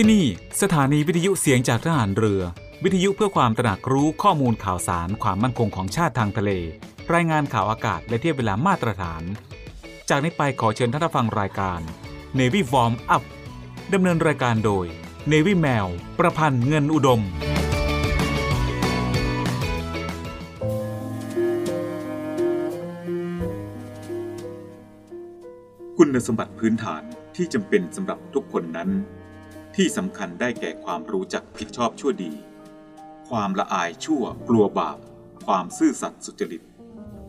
ที่นี่สถานีวิทยุเสียงจากทหารเรือ วิทยุเพื่อความตระหนักรู้ข้อมูลข่าวสารความมั่นคงของชาติทางทะเล รายงานข่าวอากาศและเทียบเวลามาตรฐาน จากนี้ไปขอเชิญท่านฟังรายการ Navy Warm Up ดำเนินรายการโดย Navy แมว ประพันธ์เงินอุดมคุณสมบัติพื้นฐานที่จำเป็นสำหรับทุกคนนั้น ที่สำคัญได้แก่ความรู้จักผิดชอบชั่วดี ความละอายชั่วกลัวบาป ความซื่อสัตย์สุจริต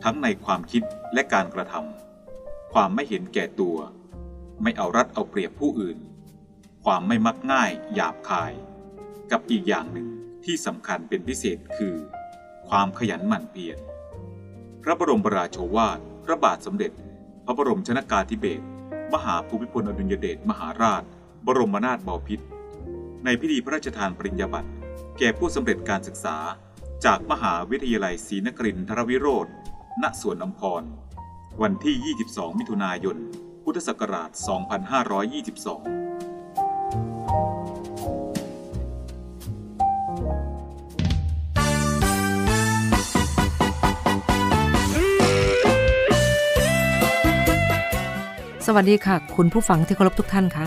ทั้งในความคิดและการกระทำความไม่เห็นแก่ตัว ไม่เอารัดเอาเปรียบผู้อื่น ความไม่มักง่ายหยาบคาย กับอีกอย่างหนึ่งที่สำคัญเป็นพิเศษคือ ความขยันหมั่นเพียรพระบรมราโชวาท พระบาทสมเด็จ พระบรมชนากาธิเบศรมหาภูมิพลอดุลยเดชมหาราช บรมนาถบพิตรในพิธีพระราชทานปริญญาบัตรแก่ผู้สำเร็จการศึกษาจากมหาวิทยาลัยศรีนครินทรวิโรธณสวนอัมพร วันที่ 22 มิถุนายน พุทธศักราช 2522สวัสดีค่ะ คุณผู้ฟังที่เคารพทุกท่านคะ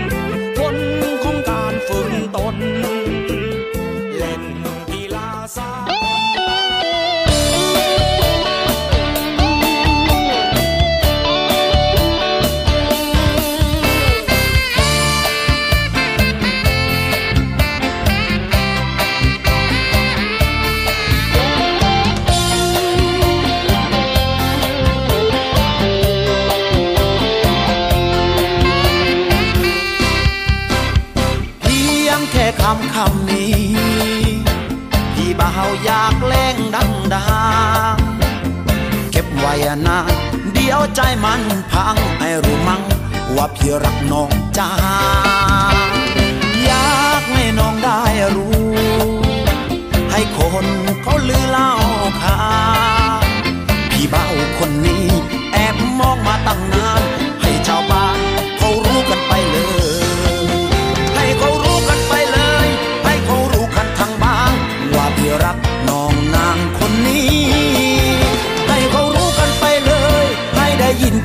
ใจมันพังให้รู้มั้งว่าพี่รักน้องจ้า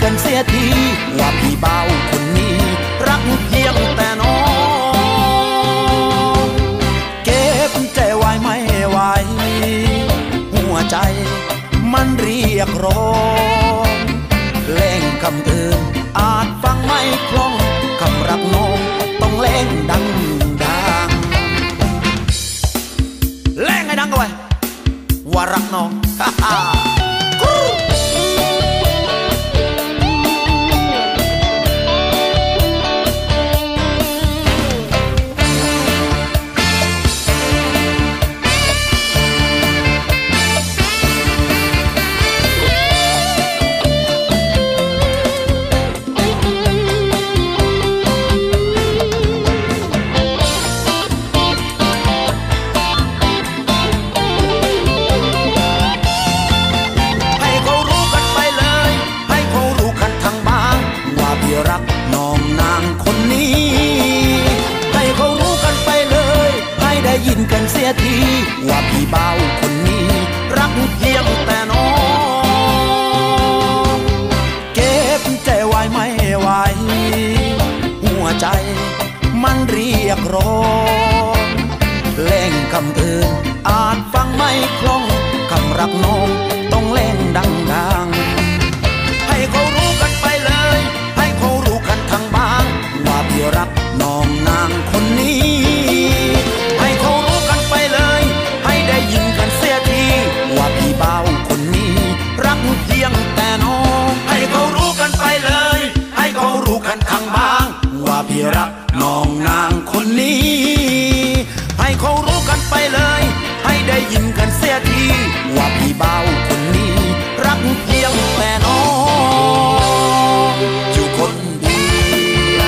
กันเสียทีว่าพี่เบาคนนี้ รักเพียงแต่น้อง เก็บใจไว้ไม่ไหวหัวใจมันเรียกร้องเล่งคำอื่นอาจฟังไม่คล่องคำรักน้องต้องเล่งดังดังเล่งให้ดังกันไว้ว่ารักน้องฮ่า รียกร้อง เบาคนนี้ รักเดียวแต่น้องอยู่คนเดีย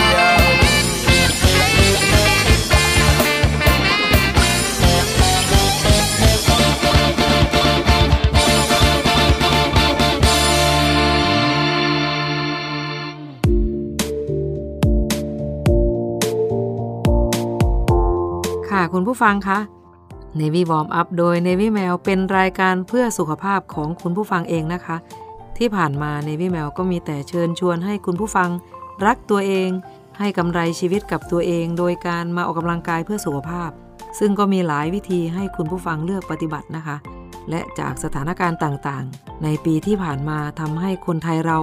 ค่ะคุณผู้ฟังคะ Navy Warm Up โดย Navy Mail เป็นรายการเพื่อสุขภาพของคุณผู้ฟังเองนะคะ ที่ผ่านมา Navy Mail ก็มีแต่เชิญชวนให้คุณผู้ฟัง รักตัวเอง ให้กำไรชีวิตกับตัวเอง โดยการมาออกกำลังกายเพื่อสุขภาพ ซึ่งก็มีหลายวิธีให้คุณผู้ฟังเลือกปฏิบัตินะคะ และจากสถานการณ์ต่างๆ ในปีที่ผ่านมาทำให้คนไทยเรา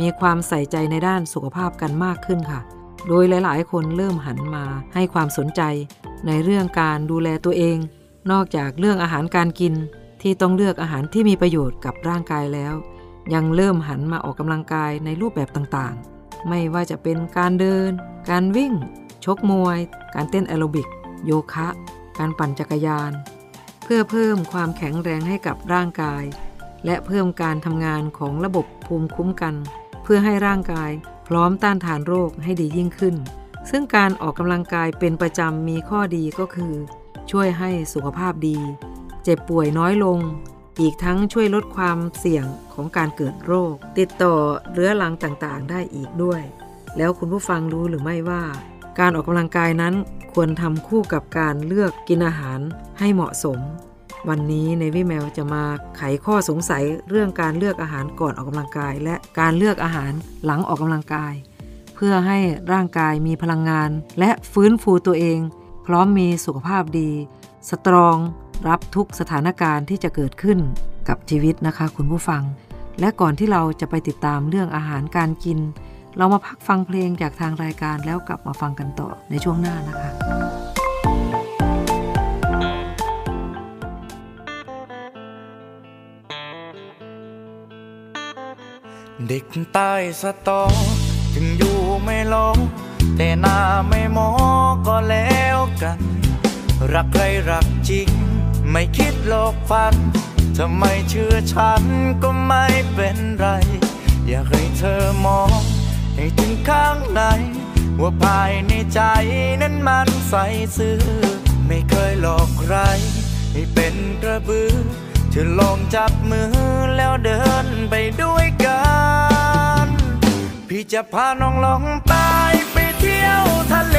มีความใส่ใจในด้านสุขภาพกันมากขึ้นค่ะ โดยหลายๆ คนเริ่มหันมาให้ความสนใจ ในเรื่องการดูแลตัวเอง นอกจากเรื่องอาหารการกินที่ต้องเลือกอาหารที่มีประโยชน์กับร่างกายแล้ว ยังเริ่มหันมาออกกำลังกายในรูปแบบต่างๆ ไม่ว่าจะเป็นการเดิน การวิ่ง ชกมวย การเต้นแอโรบิก โยคะ การปั่นจักรยาน เพื่อเพิ่มความแข็งแรงให้กับร่างกาย และเพิ่มการทำงานของระบบภูมิคุ้มกัน เพื่อให้ร่างกายพร้อมต้านทานโรคให้ดียิ่งขึ้น ซึ่งการออกกำลังกายเป็นประจำมีข้อดีก็คือ ช่วยให้สุขภาพดี เจ็บป่วยน้อยลง อีกทั้งช่วยลดความเสี่ยงของการเกิดโรค ติดต่อเรื้อรังต่างๆ ได้อีกด้วย แล้วคุณผู้ฟังรู้หรือไม่ว่า การออกกำลังกายนั้นควรทำคู่กับการเลือกกินอาหารให้เหมาะสม วันนี้ในวิแมวจะมาไขข้อสงสัยเรื่องการเลือกอาหารก่อนออกกำลังกาย และการเลือกอาหารหลังออกกำลังกาย เพื่อให้ร่างกายมีพลังงาน และฟื้นฟูตัวเอง พร้อมมีสุขภาพดี สตรองรับทุกสถานการณ์ที่จะเกิดขึ้นกับชีวิตนะคะคุณผู้ฟัง และก่อนที่เราจะไปติดตามเรื่องอาหารการกิน เรามาพักฟังเพลงจากทางรายการแล้วกลับมาฟังกันต่อในช่วงหน้านะคะเด็กใต้สตอ ถึงอยู่ไม่ลง แต่หน้าไม่มอก็แล้วกัน รักใครรักจริง ไม่คิดหลอกฟันทำไมเชื่อฉันก็ไม่เป็นไร อยากให้เธอมอง ให้ถึงข้างใน ว่าภายในใจนั้นมันใสซื่อ ไม่เคยหลอกใคร ให้เป็นกระบือเธอลองจับมือแล้วเดินไปด้วยกัน พี่จะพาน้องลองไป ยวทะเล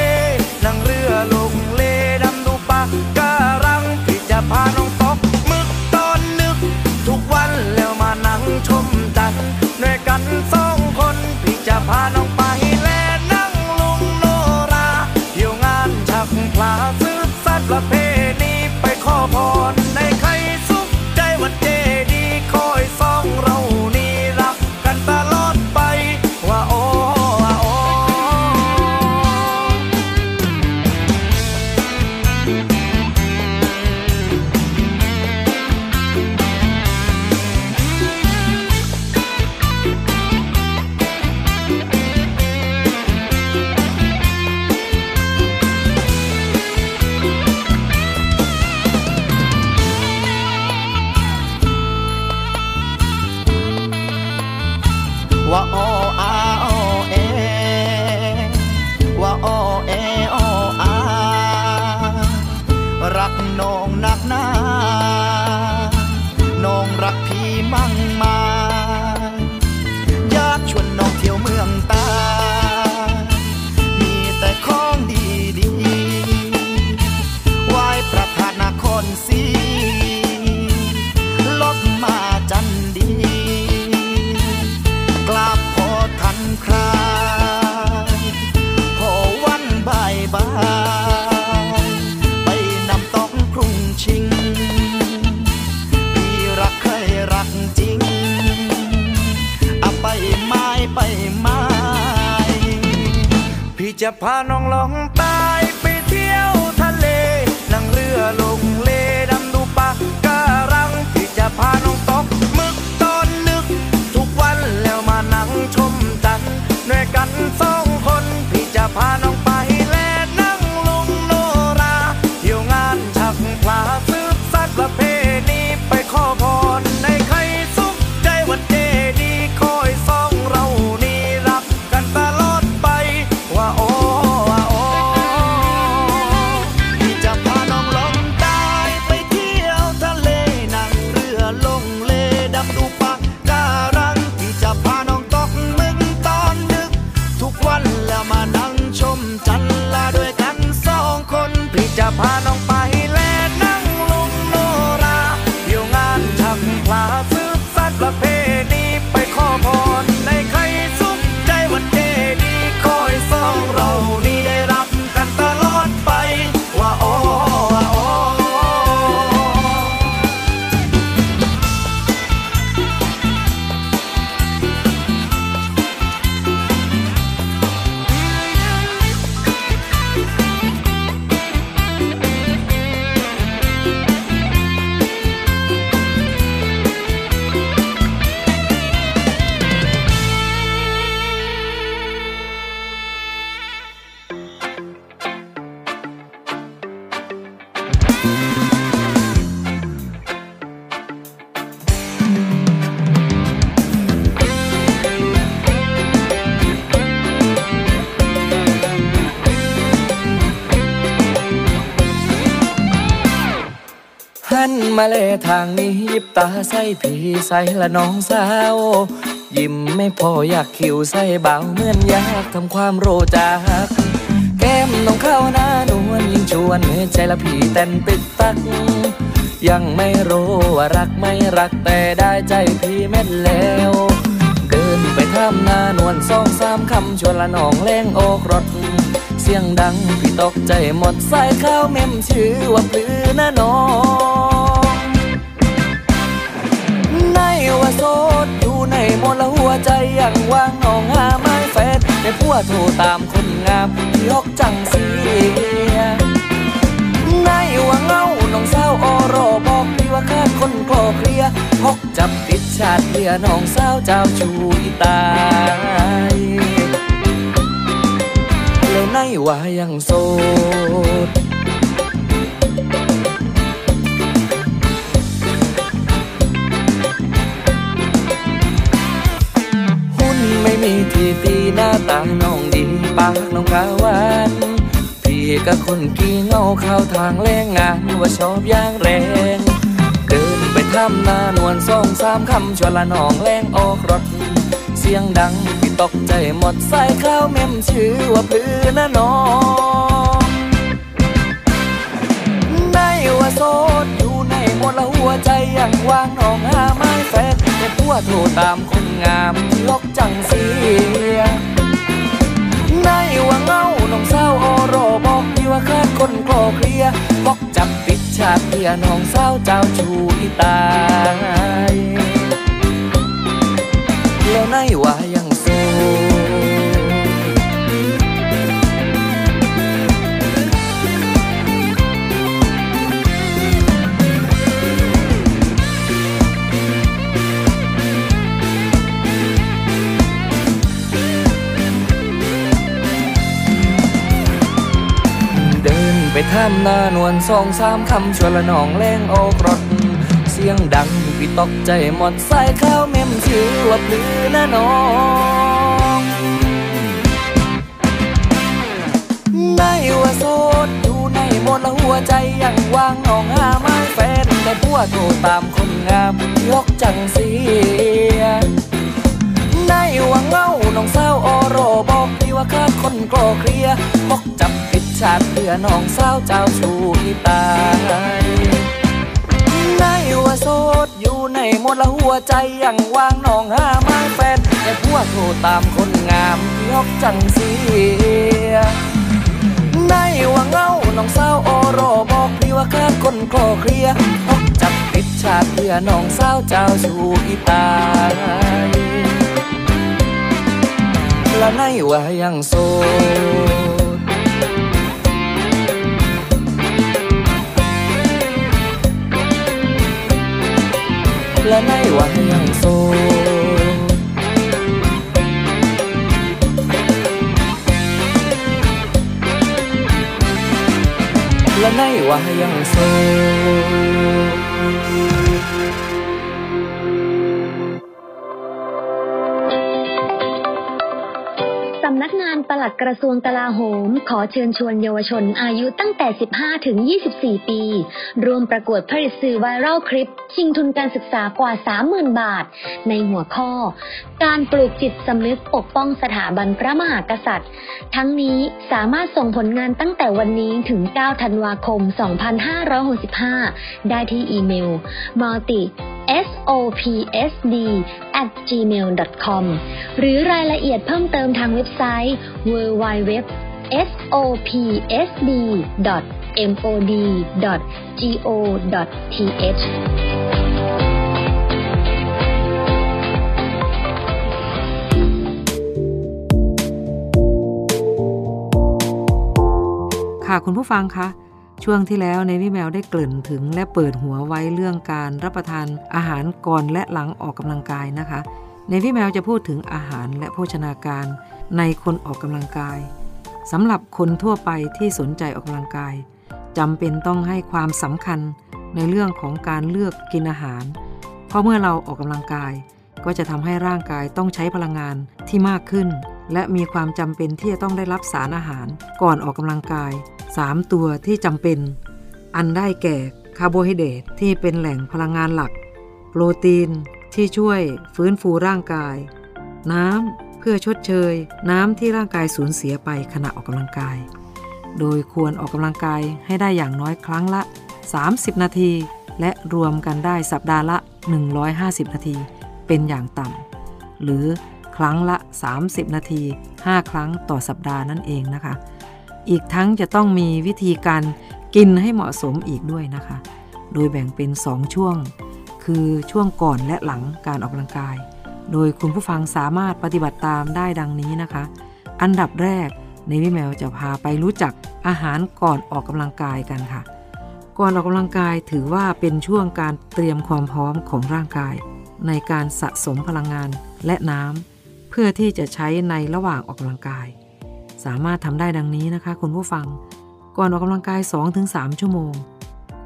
นั่งเรือลงเลดำดูปะการังพี่จะพาน้องตกหมึกตอนนึก ทุกวันแล้วมานั่งชมจันทร์ด้วยกันสองคนพี่จะพาน้องไปแลนั่งลุงโนราเที่ยวงานชักพลาซื้อสัตว์ประเพณีไปขอพร ทางนี้ยิบตาใส่ผีใส่ละน้องสาว ยิ้มไม่พออยากคิวใส่เบาเหมือนอยากทำความโรจากแก้มน้องเข้าหน้านวลยิ่งชวนให้ใจละผีเต้นตึกตัก ยังไม่รู้ว่ารักไม่รักแต่ได้ใจพี่เม็ดแล้วเดินไปทำหน้านวลสองสามคำชวนละน้องแรงโอกรถเสียงดังพี่ตกใจหมดสายข้าวเมมชื่อว่าปลือนะน้อง ว่าโสดอยู่ในมนละหัวใจยังว่างน้องหาไม้แฟดแต่ผัวโทรตามคนงามที่ยกจังเสียในว่าเงาน้องสาวออรอบอกพี่ว่าขาดคนคลอเคลียร์พกจับติดชาติเลียน้องสาวเจ้าชูอีตายแล้วในว่ายังโสด ไม่มีทีตีหน้าตาน้องดีปากน้องกาหวานพี่ก็คนกี่เงาเข้าทางแรงงานว่าชอบอย่างแรง เดินไปทำหน้านวลสองสามคำชวนละน้องแรงออกรถ เสียงดังพี่ตกใจหมดสายข้าวเมมชื่อว่าพลือนะน้องในว่าโสด หมดละหัวใจยังว่างน้องหาไม้แฟนแต่ผัวโทรตามคนงามที่ลกจังเสียในว่าเงาน้องสาวออรอบอกพี่ว่าขาดคนคลอเคลียบอกจับปิดชาเพียน้องสาวเจ้าชูอีตายแล้วในว่า ไปท่ามนานวลสองสามคำชวนละน้องแรงโอกรถเสียงดังพี่ตกใจหมดสายข้าวเมมชื่อว่าพลือนะน้องในว่าโสดอยู่ในหมดละหัวใจยังวางน้องหาไม้แฟนแต่ผัวโทรตามคนงามยกจังเสียในว่าเงาน้องสาวออรบอกพี่ว่าขาดคนกลอเคลียบอกจับผิด ชาติเพื่อน้องสาวเจ้าชูอีตายในว่าโสดอยู่ในหมดละหัวใจยังว่างน้องหาม้แฟนแต่ผัวโทรตามคนงามยกจังเสียในว่าเงาน้องสาวออรอบอกพี่ว่าข้าคนคลอเคลียร์บอกจับผิดชาติเพื่อน้องสาวเจ้าชูอีตายและในว่ายังโสด และในวันยังโซและในวันยังโซำนักงานปลัดกระทรวงกลาโหม ขอเชิญชวนเยาวชนอายุตั้งแต่ 15 ถึง 24 ปีรวมประกวดผลิตสื่อไวรัลคลิป ชิงทุนการศึกษากว่า 30,000 บาท ในหัวข้อ การปลูกจิตสำนึกปกป้องสถาบันพระมหากษัตริย์ ทั้งนี้สามารถส่งผลงานตั้งแต่วันนี้ถึง 9 ธันวาคม 2565 ได้ที่อีเมล multi sopsd at gmail com หรือรายละเอียดเพิ่มเติมทางเว็บไซต์ www sopsd mod go th ค่ะคุณผู้ฟังคะ ช่วงที่แล้วในวิแมวได้เกริ่นถึงและเปิดหัวไว้เรื่องการรับประทานอาหารก่อนและหลังออกกำลังกายนะคะ ในวิแมวจะพูดถึงอาหารและโภชนาการ ในคนออกกำลังกายสำหรับคนทั่วไปที่สนใจออกกำลังกายจำเป็นต้องให้ความสำคัญในเรื่องของการเลือกกินอาหาร เพราะเมื่อเราออกกำลังกาย ก็จะทำให้ร่างกายต้องใช้พลังงานที่มากขึ้น และมีความจำเป็นที่จะต้องได้รับสารอาหารก่อนออกกำลังกาย 3 ตัวที่จำเป็น อันได้แก่คาร์โบไฮเดรตที่เป็นแหล่งพลังงานหลัก โปรตีนที่ช่วยฟื้นฟูร่างกาย น้ำเพื่อชดเชย น้ำที่ร่างกายสูญเสียไปขณะออกกำลังกาย โดยควรออกกำลังกายให้ได้อย่างน้อยครั้งละ 30 นาที และรวมกันได้สัปดาห์ละ 150 นาที เป็นอย่างต่ำหรือครั้งละ 30 นาที 5 ครั้งต่อสัปดาห์นั่นเองนะคะ อีกทั้งจะต้องมีวิธีการกินให้เหมาะสมอีกด้วยนะคะ โดยแบ่งเป็น 2 ช่วง คือช่วงก่อนและหลังการออกกำลังกาย โดยคุณผู้ฟังสามารถปฏิบัติตามได้ดังนี้นะคะ อันดับแรกในวิแมวจะพาไปรู้จักอาหารก่อนออกกำลังกายกันค่ะ ก่อนออกกำลังกายถือว่าเป็นช่วงการเตรียมความพร้อมของร่างกาย ในการสะสมพลังงานและน้ำเพื่อที่จะใช้ในระหว่างออกกำลังกาย สามารถทำได้ดังนี้นะคะ คุณผู้ฟัง ก่อนออกกำลังกาย 2-3 ชั่วโมง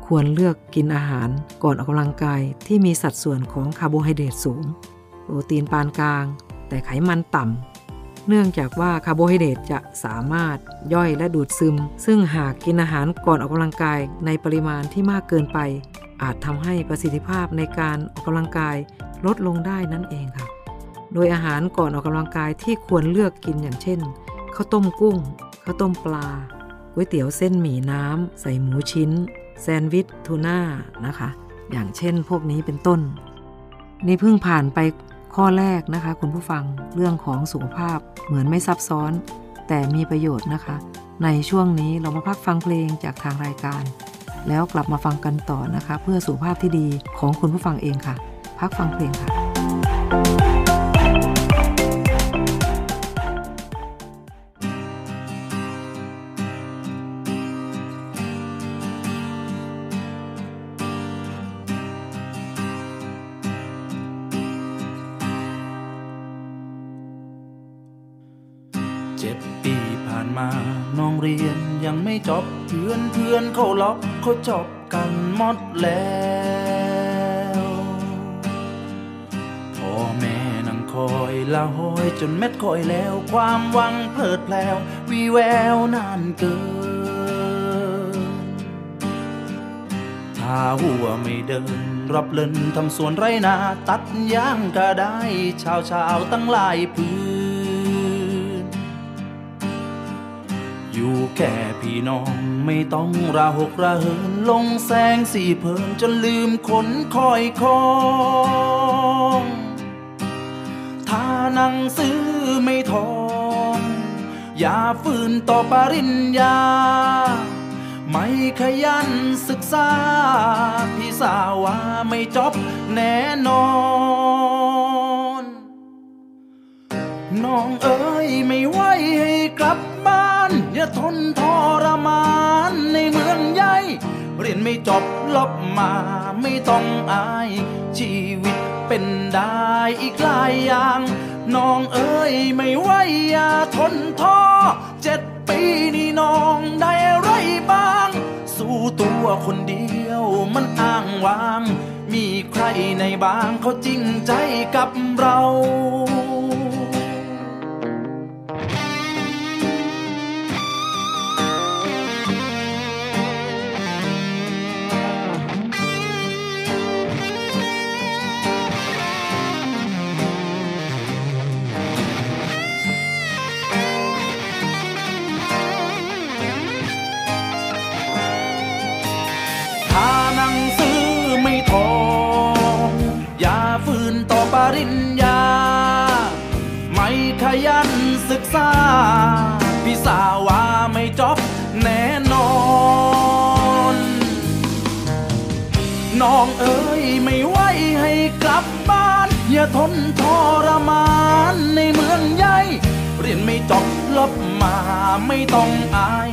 ควรเลือกกินอาหารก่อนออกกำลังกายที่มีสัดส่วนของคาร์โบไฮเดรตสูง โปรตีนปานกลาง แต่ไขมันต่ำ เนื่องจากว่าคาร์โบไฮเดรตจะสามารถย่อยและดูดซึม ซึ่งหากกินอาหารก่อนออกกำลังกายในปริมาณที่มากเกินไป อาจทำให้ประสิทธิภาพในการออกกำลังกายลดลงได้นั่นเองค่ะ โดยอาหารก่อนออกกำลังกายที่ควรเลือกกินอย่างเช่น ข้าวต้มกุ้งข้าวต้มปลาก๋วยเตี๋ยวเส้นหมี่น้ำใส่หมูชิ้น แซนด์วิชทูน่านะคะ อย่างเช่นพวกนี้เป็นต้น นี่เพิ่งผ่านไปข้อแรกนะคะ คุณผู้ฟังเรื่องของสุขภาพเหมือนไม่ซับซ้อน แต่มีประโยชน์นะคะ ในช่วงนี้เรามาพักฟังเพลงจากทางรายการ แล้วกลับมาฟังกันต่อนะคะ เพื่อสุขภาพที่ดีของคุณผู้ฟังเองค่ะ พักฟังเพลงค่ะ จบเพื่อนเพื่อนเขาล็อกเขาจบกันหมดแล้วพ่อแม่นั่งคอยละหอยจนเม็ดคอยแล้ว ความหวังเพลิดแพลววีแววนานเกินถ้าหัวไม่เดินรับเลินทำสวนไรนาตัดย่างก็ได้ ชาวชาวตั้งหลายพื้น แค่พี่น้องไม่ต้องระหกระเหินลงแสงสีเพลินจนลืมขนคอยของถ้าหนังซื้อไม่ทอง อย่าฝืนต่อปริญญา ไม่ขยันศึกษา พี่สาวว่าไม่จบแน่นอน น้องเอ๋ยไม่ไหวให้กลับบ้าน อย่าทนทรมานในเมืองใหญ่ เรียนไม่จบลบมาไม่ต้องอาย ชีวิตเป็นได้อีกหลายอย่าง น้องเอ๋ยไม่ไหวอย่าทนท้อเจ็ดปีนี่น้องได้ไรบ้าง สู้ตัวคนเดียวมันอ้างว้าง มีใครในบางเขาจริงใจกับเรา ริญญา ไม่ขยันศึกษา พี่สาวว่าไม่จบแน่นอน น้องเอ๋ยไม่ไหวให้กลับบ้าน อย่าทนทรมานในเมืองใหญ่ เรียนไม่จบลบมาไม่ต้องอาย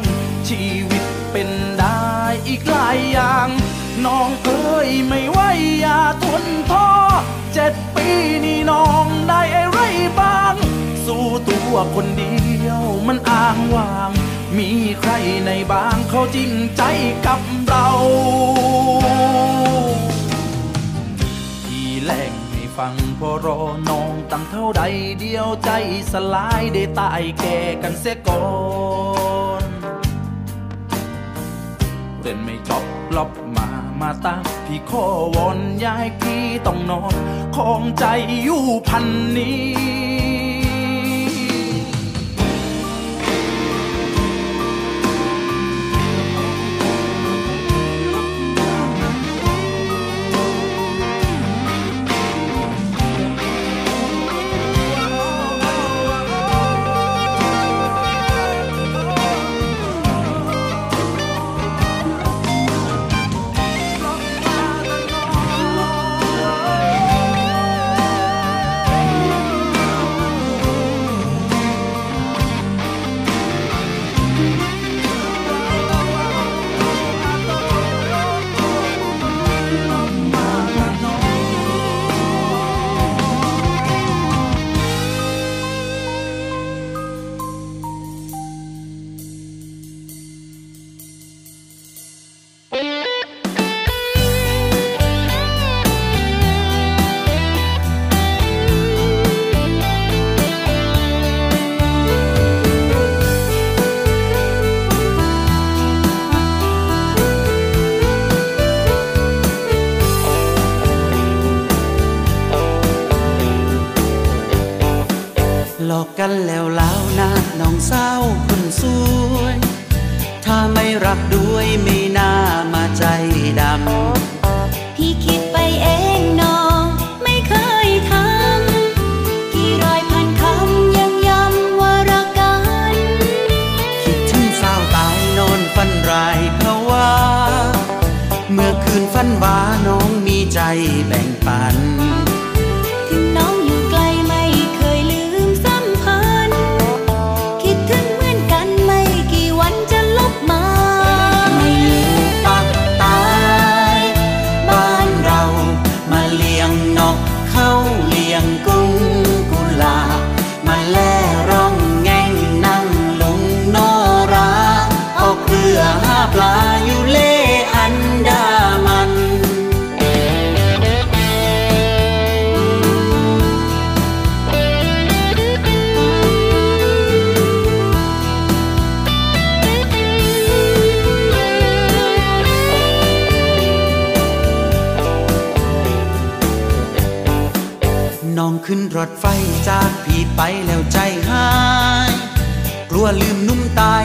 ชีวิตเป็นได้อีกหลายอย่าง น้องเอ๋ยไม่ไหว เจ็ดปีนี่น้องได้อะไรบ้าง สู้ตัวคนเดียวมันอ้างว่าง มีใครในบางเขาจริงใจกับเราที่แหลงให้ฟังพอรอน้องตั้งเท่าใดเดียวใจสลายได้ตายแก่กันเสียก่อนเรียนไม่จบลบมามาตาม พี่ขอวอนยายพี่ต้องนอนของใจอยู่พันนี้ อกกันแล้วแล้วนะน้องสาวคนสวย ถ้าไม่รักด้วยไม่น่ามาใจดำพี่คิดไปเองน้อง รถไฟจากพี่ไปแล้วใจหาย กลัวลืมนุ่มตาย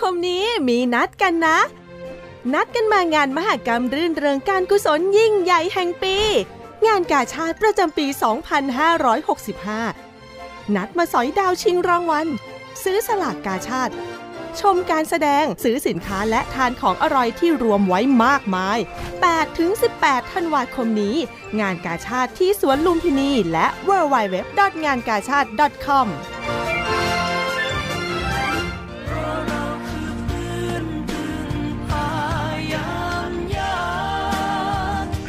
คมนี้มีนัดกันนะ นัดกันมางานมหกรรมรื่นเริงการกุศลยิ่งใหญ่แห่งปี งานกาชาติประจำปี 2565 นัดมาสอยดาวชิงรางวัล ซื้อสลากกาชาติ ชมการแสดงซื้อสินค้าและทานของอร่อยที่รวมไว้มากมาย 8-18 ธันวาคมนี้ งานกาชาติที่สวนลุมพินีและ w w w งานกาชาติ .com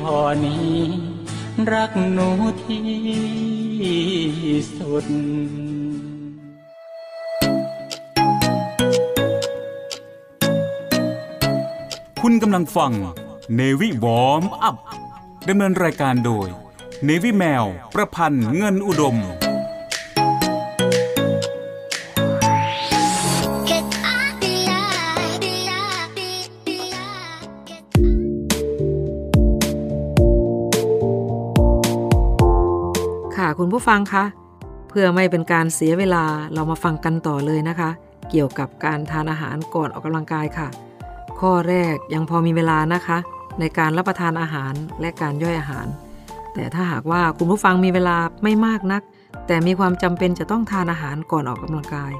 พอนี้ รักหนูที่สุดคุณกำลังฟังเนวิวอมอัพดำเนินรายการโดย เนวิแมว ประพันธ์เงินอุดม ค่ะคุณผู้ฟังคะเพื่อไม่เป็นการเสียเวลาเรามาฟังกันต่อเลยนะคะ เกี่ยวกับการทานอาหารก่อนออกกำลังกายค่ะ ข้อแรกยังพอมีเวลานะคะ ในการรับประทานอาหารและการย่อยอาหาร แต่ถ้าหากว่าคุณผู้ฟังมีเวลาไม่มากนัก แต่มีความจำเป็นจะต้องทานอาหารก่อนออกกำลังกาย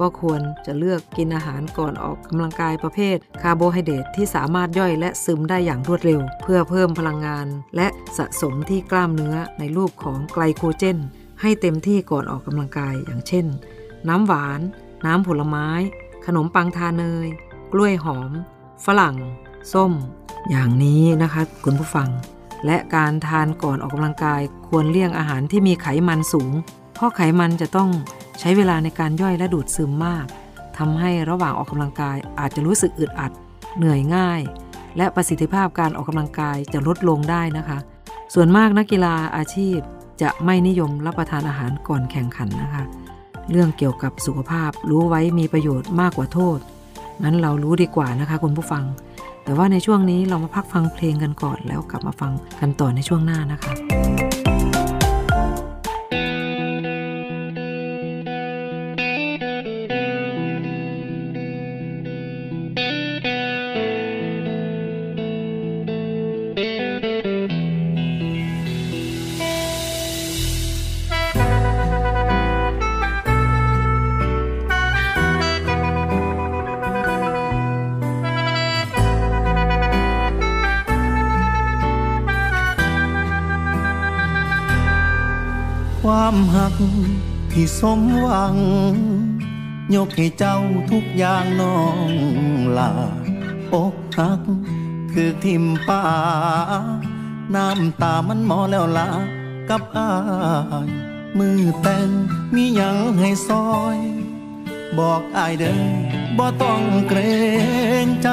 ก็ควรจะเลือกกินอาหารก่อนออกกำลังกายประเภทคาร์โบไฮเดรตที่สามารถย่อยและซึมได้อย่างรวดเร็ว เพื่อเพิ่มพลังงาน และสะสมที่กล้ามเนื้อในรูปของไกลโคเจน ให้เต็มที่ก่อนออกกำลังกายอย่างเช่น น้ำหวาน น้ำผลไม้ ขนมปังทาเนย กล้วยหอม ฝรั่ง ส้ม อย่างนี้นะคะคุณผู้ฟัง และการทานก่อนออกกำลังกายควรเลี่ยงอาหารที่มีไขมันสูง เพราะไขมันจะต้อง ใช้เวลาในการย่อยและดูดซึมมากทำให้ระหว่างออกกำลังกายอาจจะรู้สึกอึดอัด เหนื่อยง่าย และประสิทธิภาพการออกกำลังกายจะลดลงได้นะคะ ส่วนมากนักกีฬาอาชีพจะไม่นิยมรับประทานอาหารก่อนแข่งขันนะคะ เรื่องเกี่ยวกับสุขภาพรู้ไว้มีประโยชน์มากกว่าโทษ งั้นเรารู้ดีกว่านะคะคุณผู้ฟัง แต่ว่าในช่วงนี้เรามาพักฟังเพลงกันก่อนแล้วกลับมาฟังกันต่อในช่วงหน้านะคะ ที่สมหวัง ยกให้เจ้าทุกอย่างน้องลาอกหัก คือทิมป่า น้ำตามันหมอแล้วลากับอาย มือแต่งมีหยังให้ซอย บอกอายเด้อบ่ต้องเกรงใจ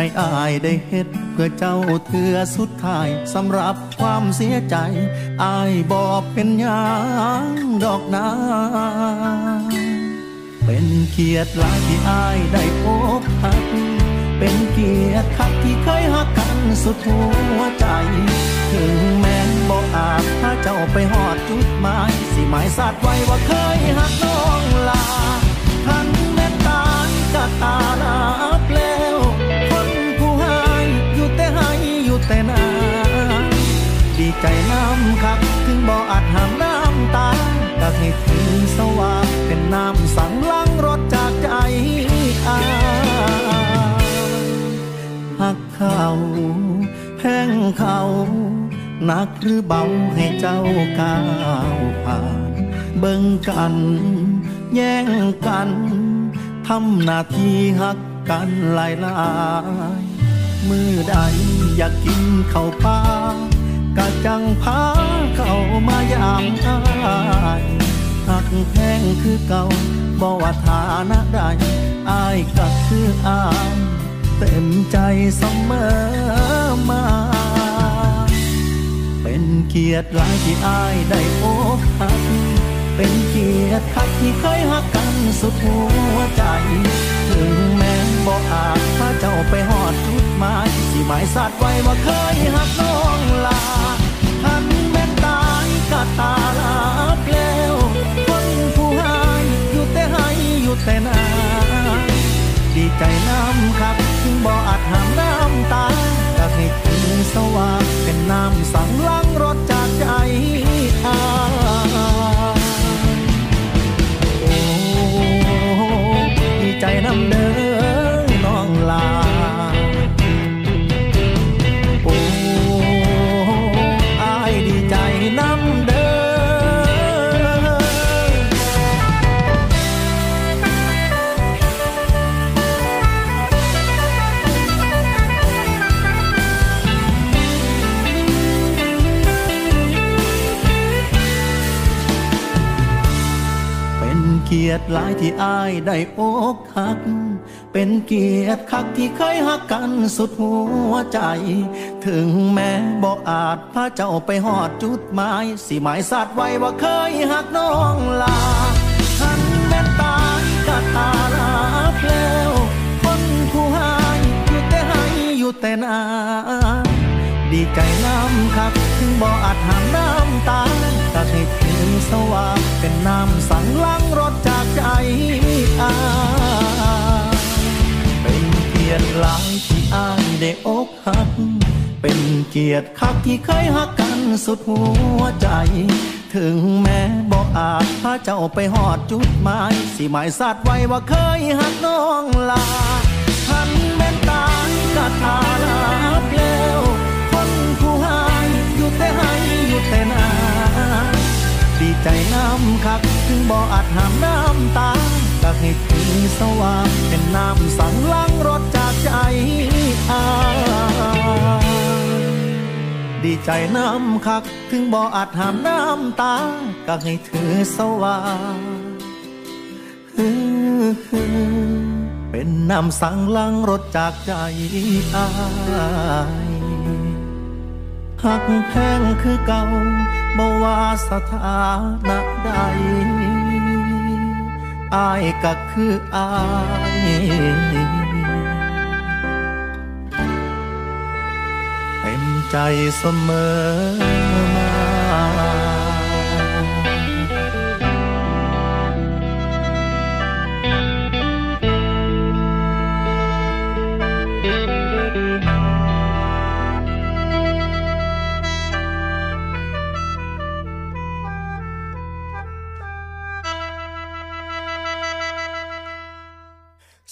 ให้อายได้เฮ็ด เพื่อเจ้าเถือสุดท้ายสำหรับความเสียใจ อายบอกเป็นยังดอกนาเป็นเกียรติหลายที่อายได้พบหักเป็นเกียรติคักที่เคยหักกันสุดหัวใจ ถึงแม้นบอกอาจถ้าเจ้าไปหอดจุดหมาย สิหมายสัตว์ไว้ว่าเคยหักน้องลา ทันแม่ตายก็ตาลา ใจน้ำคัก ถึงบ่ออาจห้ามน้ำตาก็ให้ถึงสว่างเป็นน้ำสั่งล้างรถจากใจอาหักเขาแห้งเขาหนักหรือเบาให้เจ้าก้าวผ่าน เบิ่งกัน แย่งกันทำหน้าที่หักกันหลายหลายมือใดอยากกินข้าวปลา กะจังพาเข้ามายามอายหักแพงคือเก่าบ่ว่าฐานะใดอายก็คืออายเต็มใจเสมอมา เป็นเกียรติหลายที่อายได้พบหักเป็นเกียรติคักที่เคยหักกันสุดหัวใจ ถึงแม้บอกอาจพาเจ้าไปหอดจุดหมายที่หมายสั ไว้ว่าเคยหักน้องลาทันแม่นตายก็ตาลาแล้วคนผู้ให้อยู่แต่ให้อยู่แต่นาดีใจน้ำคักถึงบ่อาจหามน้ำตาก็ให้ถึงสว่างเป็นน้ำสั่งล้างรถจากใจอาโอ้ดีใจน้ำเด้อ ติหลายที่อายได้อกหัก เป็นเกียรติคักที่เคยหักกันสุดหัวใจ ถึงแม้บอกอาจพาเจ้าไปหอดจุดหมาย สิหมายสัตว์ไว้ว่าเคยหักน้องลาทันแม่ตาก็ตาลาเพลวคนผู้ให้อยู่แต่ให้อยู่แต่นาดีใจน้ำคักถึงบ่อาจหามน้ำตาก็ให้ถึงสว่างเป็นน้ำสั่งล้างรถ ใจอาเป็นเกียรติหลายที่อายได้อกหัก เป็นเกียรติคักที่เคยหักกันสุดหัวใจ ถึงแม้บ่อาจพาเจ้าไปหอดจุดหมาย สิหมายสัตว์ไว้ว่าเคยหักน้องลาทันแม่นตาก็ตาลาเพลวคนผู้ให้อยู่แต่ให้อยู่แต่นาดี ใจน้ำคักถึงบ่ออาจหามน้ำตาก็ให้ถึงสว่างเป็นน้ำสั่งล้างรถจากใจอาดีใจน้ำคักถึงบ่ออาจหามน้ำตาก็ให้ถือสว่างเป็นน้ำสังลังรถจากใจอายหักแพงคือเก่า บว่าสถานะใดอายก็คืออายเต็มใจเสมอ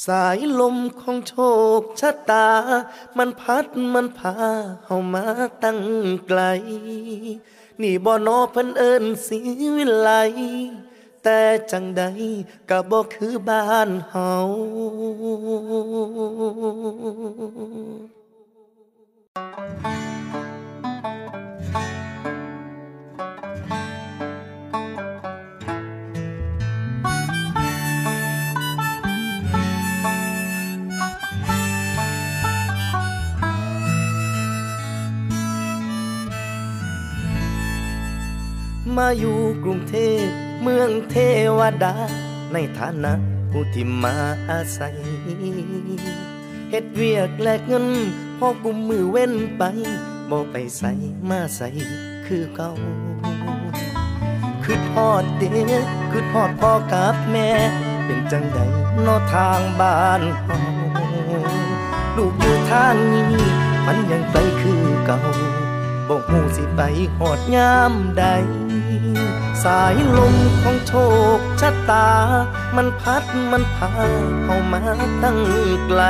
สายลมของโชคชะตา มันพัดมันพาเฮามาตั้งไกล นี่บ่นอเพิ่นเอิ้นสีวิไล แต่จังใดก็บ่คือบ้านเฮา มาอยู่กรุงเทพเมืองเทวดา ในฐานะผู้ที่มาอาศัยเฮ็ดเวียกแลกเงินพอกุมมือเว้นไปบ่ไปใส่มาใส่คือเก่าคือทอดเด็กคือทอดพ่อกับแม่ เป็นจังใดนอทางบ้านเฮาลูกอยู่ทางนี้ มันยังไปคือเก่าบอกหูสิไปหอดยามใด สายลมของโชคชะตา มันพัดมันพาเข้ามาตั้งไกล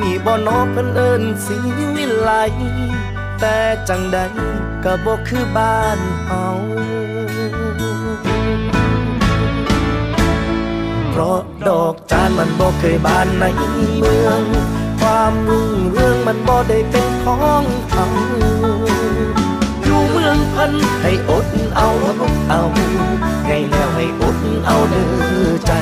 มีบ่อนอเพิ่นเอิ้นสีวิไลแต่จังใดก็บ่คือบ้านเฮาเพราะดอกจานมันบ่เคยบานในเมือง ความรุ่งเรืองมันบ่ได้เป็นของเขาอยู่เมือง พันให้อดเอาเอาไงแล้วให้อดเอาเด้อใจ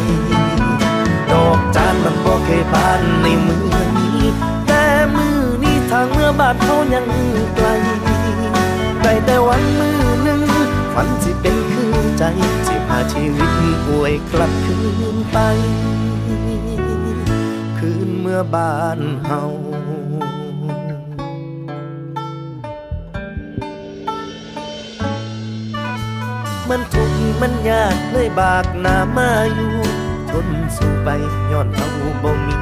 ดอกจานมันบ่เคยบานในเมืองนี้แต่มือนี้ทางเมื่อบาดเขายังไกลได้แต่วันมือหนึ่งฝันสิเป็นคือใจสิพาชีวิตป่วยกลับคืนไป คืนเมื่อบ้านเฮา มันทุกข์มันยากเลยบากหนามาอยู่ทนสู้ไปย้อนเฮาบ่มี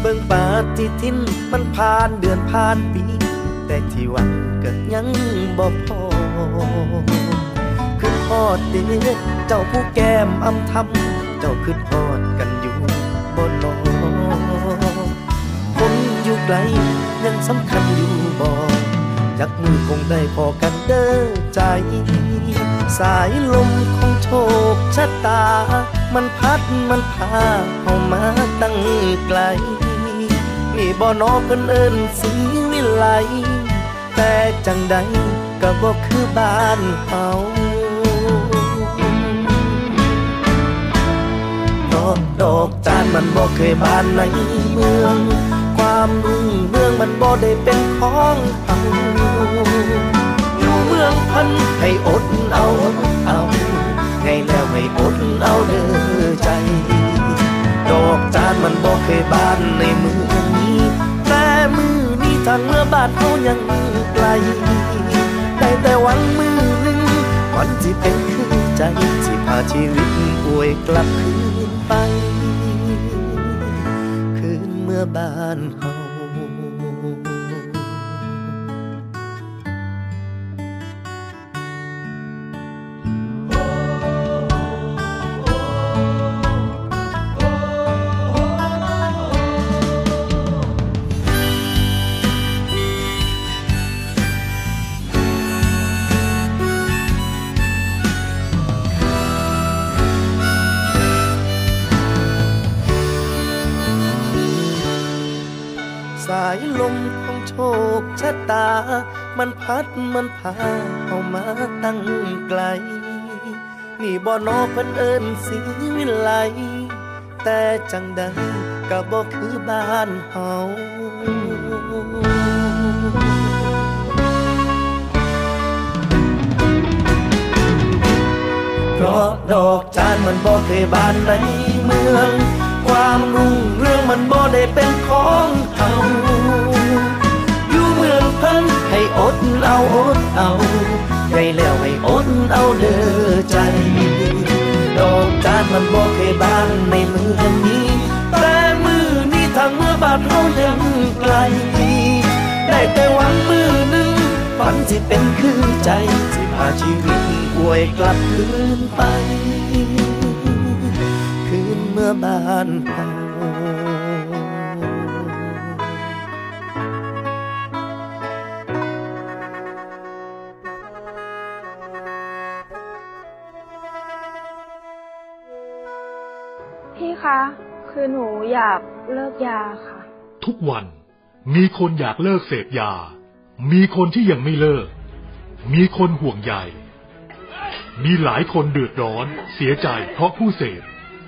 เบิ่งปาฏิทินมันผ่านเดือนผ่านปี แต่ที่หวันก็ยังบ่พอคือทอดเดเจ้าผู้แก้มอำทำเจ้าคือทอดกันอยู่บนนอคนอยู่ไกลยังสำคัญอยู่บ่ จักมือคงได้พอกันเด้อใจ สายลมของโชคชะตา มันพัดมันพาเข้ามาตั้งไกลนี่บ่อนอเพิ่นเอิ้นสีวิไล แต่จังใดก็บ่คือบ้านเฮาดอกจานมันบ่เคยบานในเมือง ความรุ่งเรืองมันบ่ได้เป็นของเฮาอยู่เมืองพันให้อดเอาเอาไงแล้วให้อดเอาเด้อใจ ดอกจานมันบ่เคยบานในเมืองนี้แต่มือนี้ทางเมื่อบานเฮายังไกลได้แต่หวังมือหนึ่งวันที่เป็นคือใจสิพาชีวิตป่วยกลับคืนไป บ้านเฮา สายลมของโชคชะตา มันพัดมันพาเข้ามาตั้งไกล นี่บ่นอเพิ่นเอิ้นสีวิไลแต่จังใดก็บ่คือบ้านเฮาเพราะดอกจานมันบ่เคยบานในเมือง ความรุ่งเรื่องมันบ่ได้เป็นของเฮาอยู่เมืองเพิ่นให้อดเอาอดเอาได้แล้วให้อดเอาเด้อใจดอกจานมันบ่เคยบานในเมืองนี้ แต่มือนี้ทางเมื่อบาดเฮายังไกล ได้แต่หวังมือหนึ่งฝันสิเป็นคือใจ สิพาชีวิตอวยกลับคืนไป เมื่อบ้านเฮาพี่คะ คือหนูอยากเลิกยาค่ะ ทุกวันมีคนอยากเลิกเสพยา มีคนที่ยังไม่เลิก มีคนห่วงใย มีหลายคนเดือดร้อน เสียใจเพราะผู้เสพ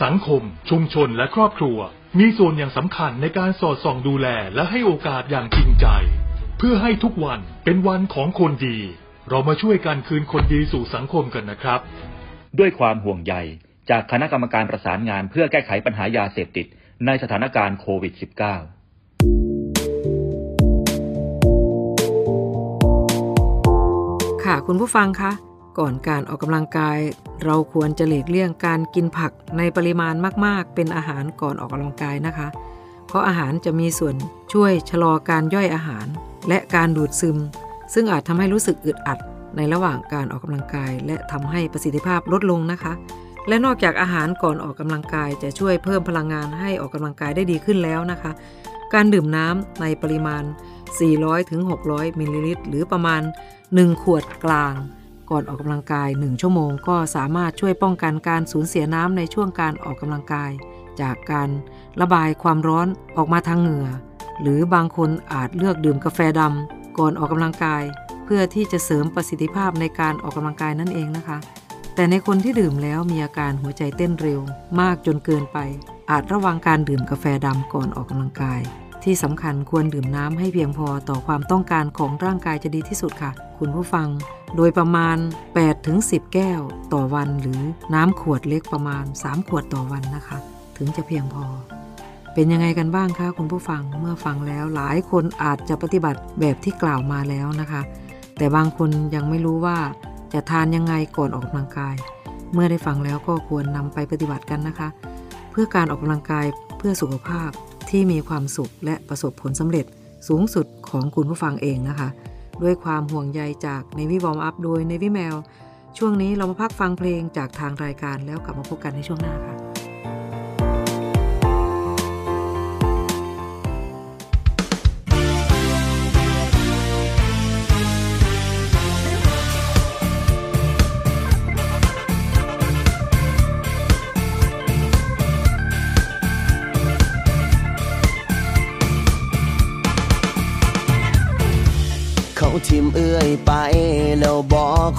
สังคม ชุมชนและครอบครัว มีส่วนอย่างสำคัญในการสอดส่องดูแลและให้โอกาสอย่างจริงใจ เพื่อให้ทุกวันเป็นวันของคนดี เรามาช่วยกันคืนคนดีสู่สังคมกันนะครับ ด้วยความห่วงใยจากคณะกรรมการประสานงานเพื่อแก้ไขปัญหายาเสพติดในสถานการณ์โควิด -19 ค่ะคุณผู้ฟังคะ ก่อนการออกกำลังกาย เราควรจะหลีกเลี่ยงการกินผักในปริมาณมาก ๆ เป็นอาหารก่อนออกกำลังกายนะคะ เพราะอาหารจะมีส่วนช่วยชะลอการย่อยอาหาร และการดูดซึม ซึ่งอาจทำให้รู้สึกอึดอัดในระหว่างการออกกำลังกาย และทำให้ประสิทธิภาพลดลงนะคะ และนอกจากอาหารก่อนออกกำลังกายจะช่วยเพิ่มพลังงานให้ออกกำลังกายได้ดีขึ้นแล้วนะคะ การดื่มน้ำในปริมาณ 400-600มิลลิลิตรหรือประมาณ 1 ขวดกลาง ก่อนออกกำลังกาย 1 ชั่วโมง ก็สามารถช่วยป้องกันการสูญเสียน้ำในช่วงการออกกำลังกาย จากการระบายความร้อนออกมาทางเหงื่อ หรือบางคนอาจเลือกดื่มกาแฟดำก่อนออกกำลังกาย เพื่อที่จะเสริมประสิทธิภาพในการออกกำลังกายนั่นเองนะคะ แต่ในคนที่ดื่มแล้วมีอาการหัวใจเต้นเร็ว มากจนเกินไป อาจระวังการดื่มกาแฟดำก่อนออกกำลังกายที่สำคัญควรดื่มน้ำให้เพียงพอต่อความต้องการของร่างกายจะดีที่สุดค่ะ คุณผู้ฟัง โดยประมาณ 8-10 แก้วต่อวัน หรือน้ำขวดเล็กประมาณ 3 ขวดต่อวันนะคะ ถึงจะเพียงพอ เป็นยังไงกันบ้างคะคุณผู้ฟังเมื่อฟังแล้วหลายคนอาจจะปฏิบัติแบบที่กล่าวมาแล้วนะคะ แต่บางคนยังไม่รู้ว่าจะทานยังไงก่อนออกกำลังกาย เมื่อได้ฟังแล้วก็ควรนำไปปฏิบัติกันนะคะ เพื่อการออกกำลังกายเพื่อสุขภาพที่มีความสุขและประสบผลสำเร็จสูงสุดของคุณผู้ฟังเองนะคะ ด้วยความห่วงใยจากในวิวอมอัพโดยในวิแมว ช่วงนี้เรามาพักฟังเพลงจากทางรายการแล้วกลับมาพบกันในช่วงหน้าค่ะ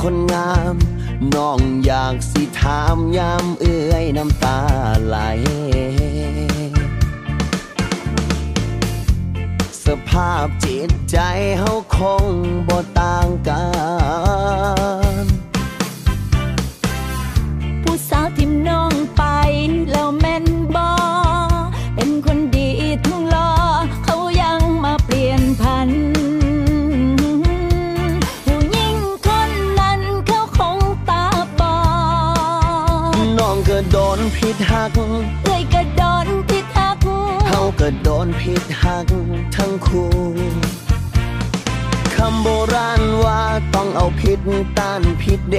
คนงามน้องอยากสิถามยามเอื้อยน้ำตาไหลสภาพจิตใจเฮาคงบ่ต่างกันผู้สาวทิมน้องไปแล้วแม่น ก็โดนผิดหักทั้งคู่ คำโบราณว่าต้องเอาผิดต้านผิดเด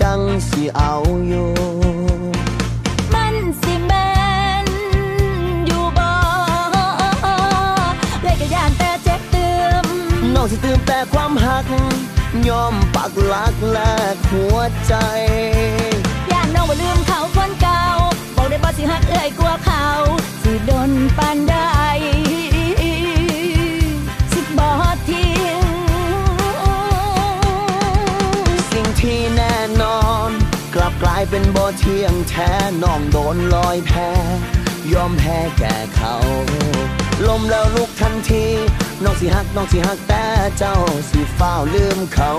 จังสิเอาอยู่ มันสิแมนอยู่บ่เลยก็ย่านแต่เจ็บเตืมน้องสิตืมแต่ความหัก ยอมปักหลักแลกหัวใจย่านน้องบ่ลืมเขาคน สิฮักเอ้ยกลัวเขา สิโดนปานใดสิบ่ทิ้งสิ่งที่แน่นอน กลับกลายเป็นบ่เที่ยงแท้น้องโดนลอยแพ้ยอมแพ้แก่เขาลมแล้วลุกทันที น้องสิฮักน้องสิฮักแต่เจ้าสิเฝ้าลืมเขา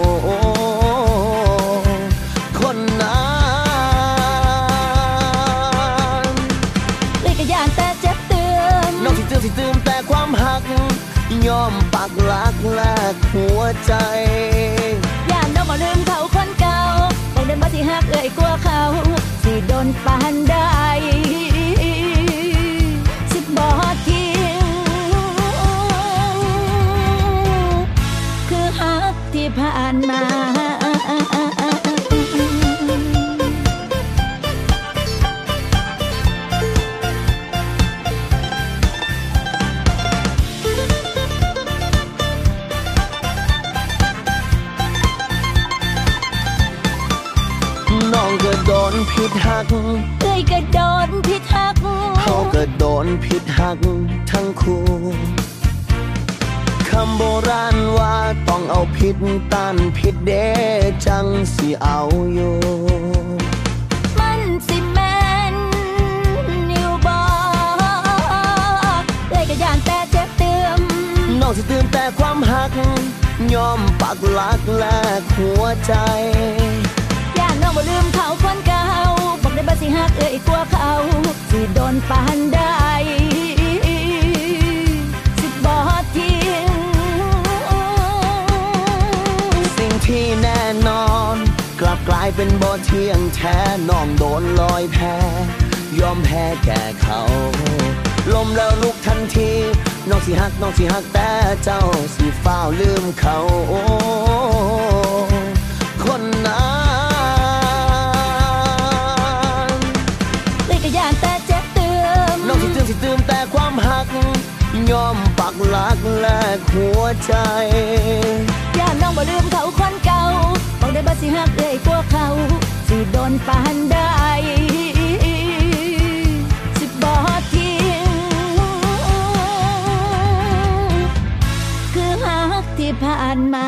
คนนั้น ก็ย่านแต่เจ็บเตือมน้องสิตื่มสิตื่มแต่ความหัก ยอมปักหลักแลกหัวใจย่านน้องบ่ลืมเขาคนเก่าบอกได้บ่สิฮักเอ้ยกลัวเขา สิโดนปานใดสิบ่ทิ้งคือฮักที่ผ่านมา หักเอ้ยก็โดนพิษฮักเขาก็โดนผิดหักทั้งคู่คำโบราณว่าต้องเอาผิดต้านผิดเดจังสิเอาอยู่มันสิแม่นอยู่บ่เอ้ยก็ย่านแต่เจ็บเตือมน้องสิตื่มแต่ความหักยอมปักหลักแลกหัวใจ เอ้ยกลัวเขาสิโดนปานใดสิบ่ทิ้งสิ่งที่แน่นอน กลับกลายเป็นบ่เที่ยงแท้น้องโดนลอยแพ้ยอมแพ้แก่เขา ลมแล้วลุกทันที น้องสิฮักน้องสิฮักแต่เจ้าสิเฝ้าลืมเขา คนนั้น ยก็ย่านแต่เจ็บเตือมน้องสิตื่มสิตื่มแต่ความหัก ยอมปักหลักแลกหัวใจย่านน้องบ่ลืมเขาคนเก่าบอกได้บ่สิฮักเอ้ยกลัวเขา สิโดนปานใดสิบ่ทิ้งคือฮักที่ผ่านมา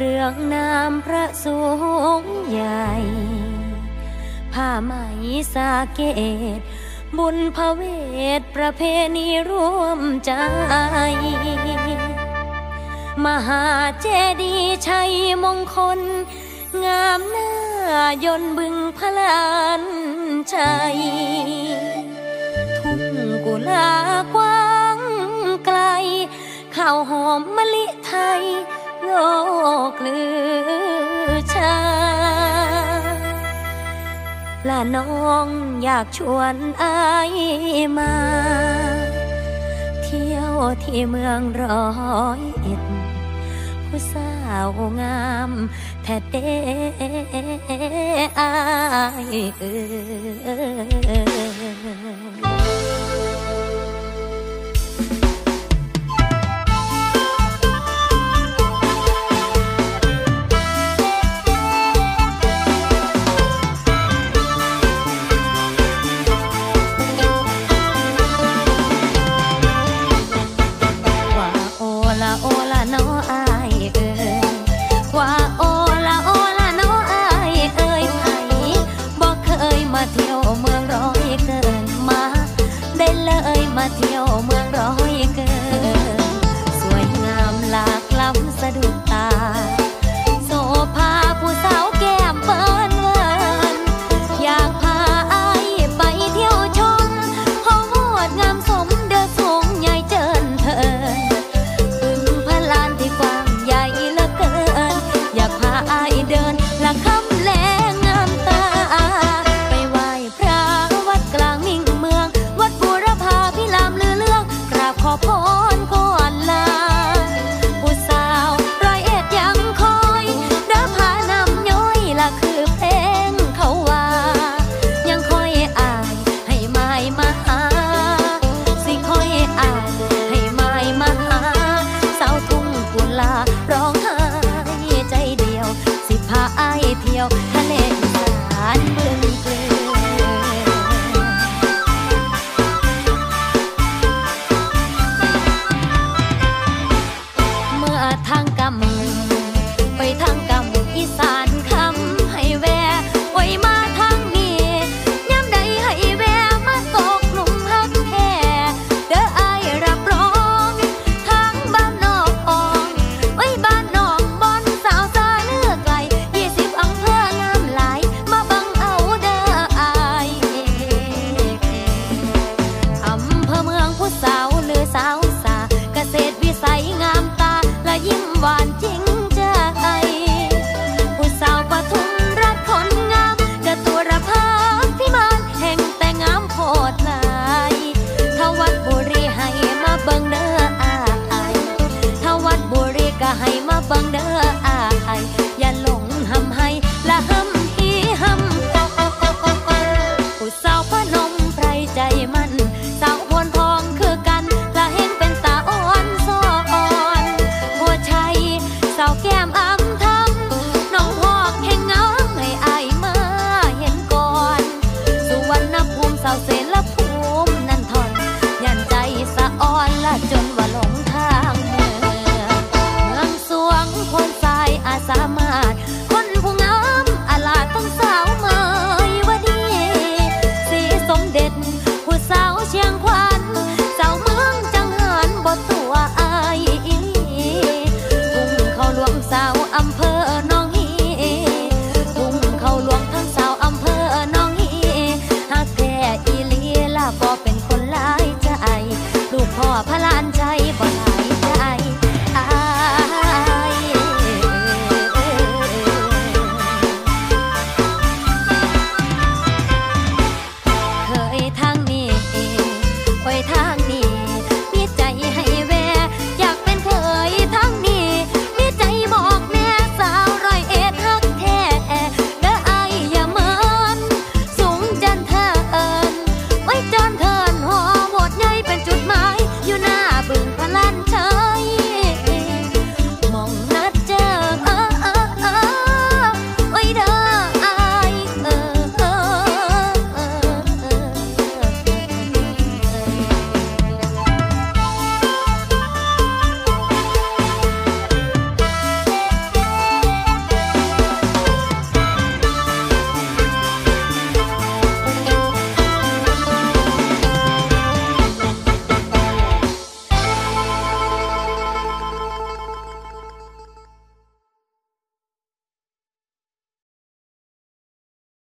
เรื่องนามพระสูงใหญ่ผ้าไหมสาเกต บุญพระเวทประเพณีร่วมใจ มหาเจดีย์ชัยมงคล งามหน้ายนบึงพลานชัย ทุ่งกุลากว้างไกลข้าวหอมมะลิไทย โลกหรือชาละน้องอยากชวนอายมา เที่ยวที่เมืองร้อยเอ็ด ผู้สาวงามแท้เด้อายเออายเดินละคำแล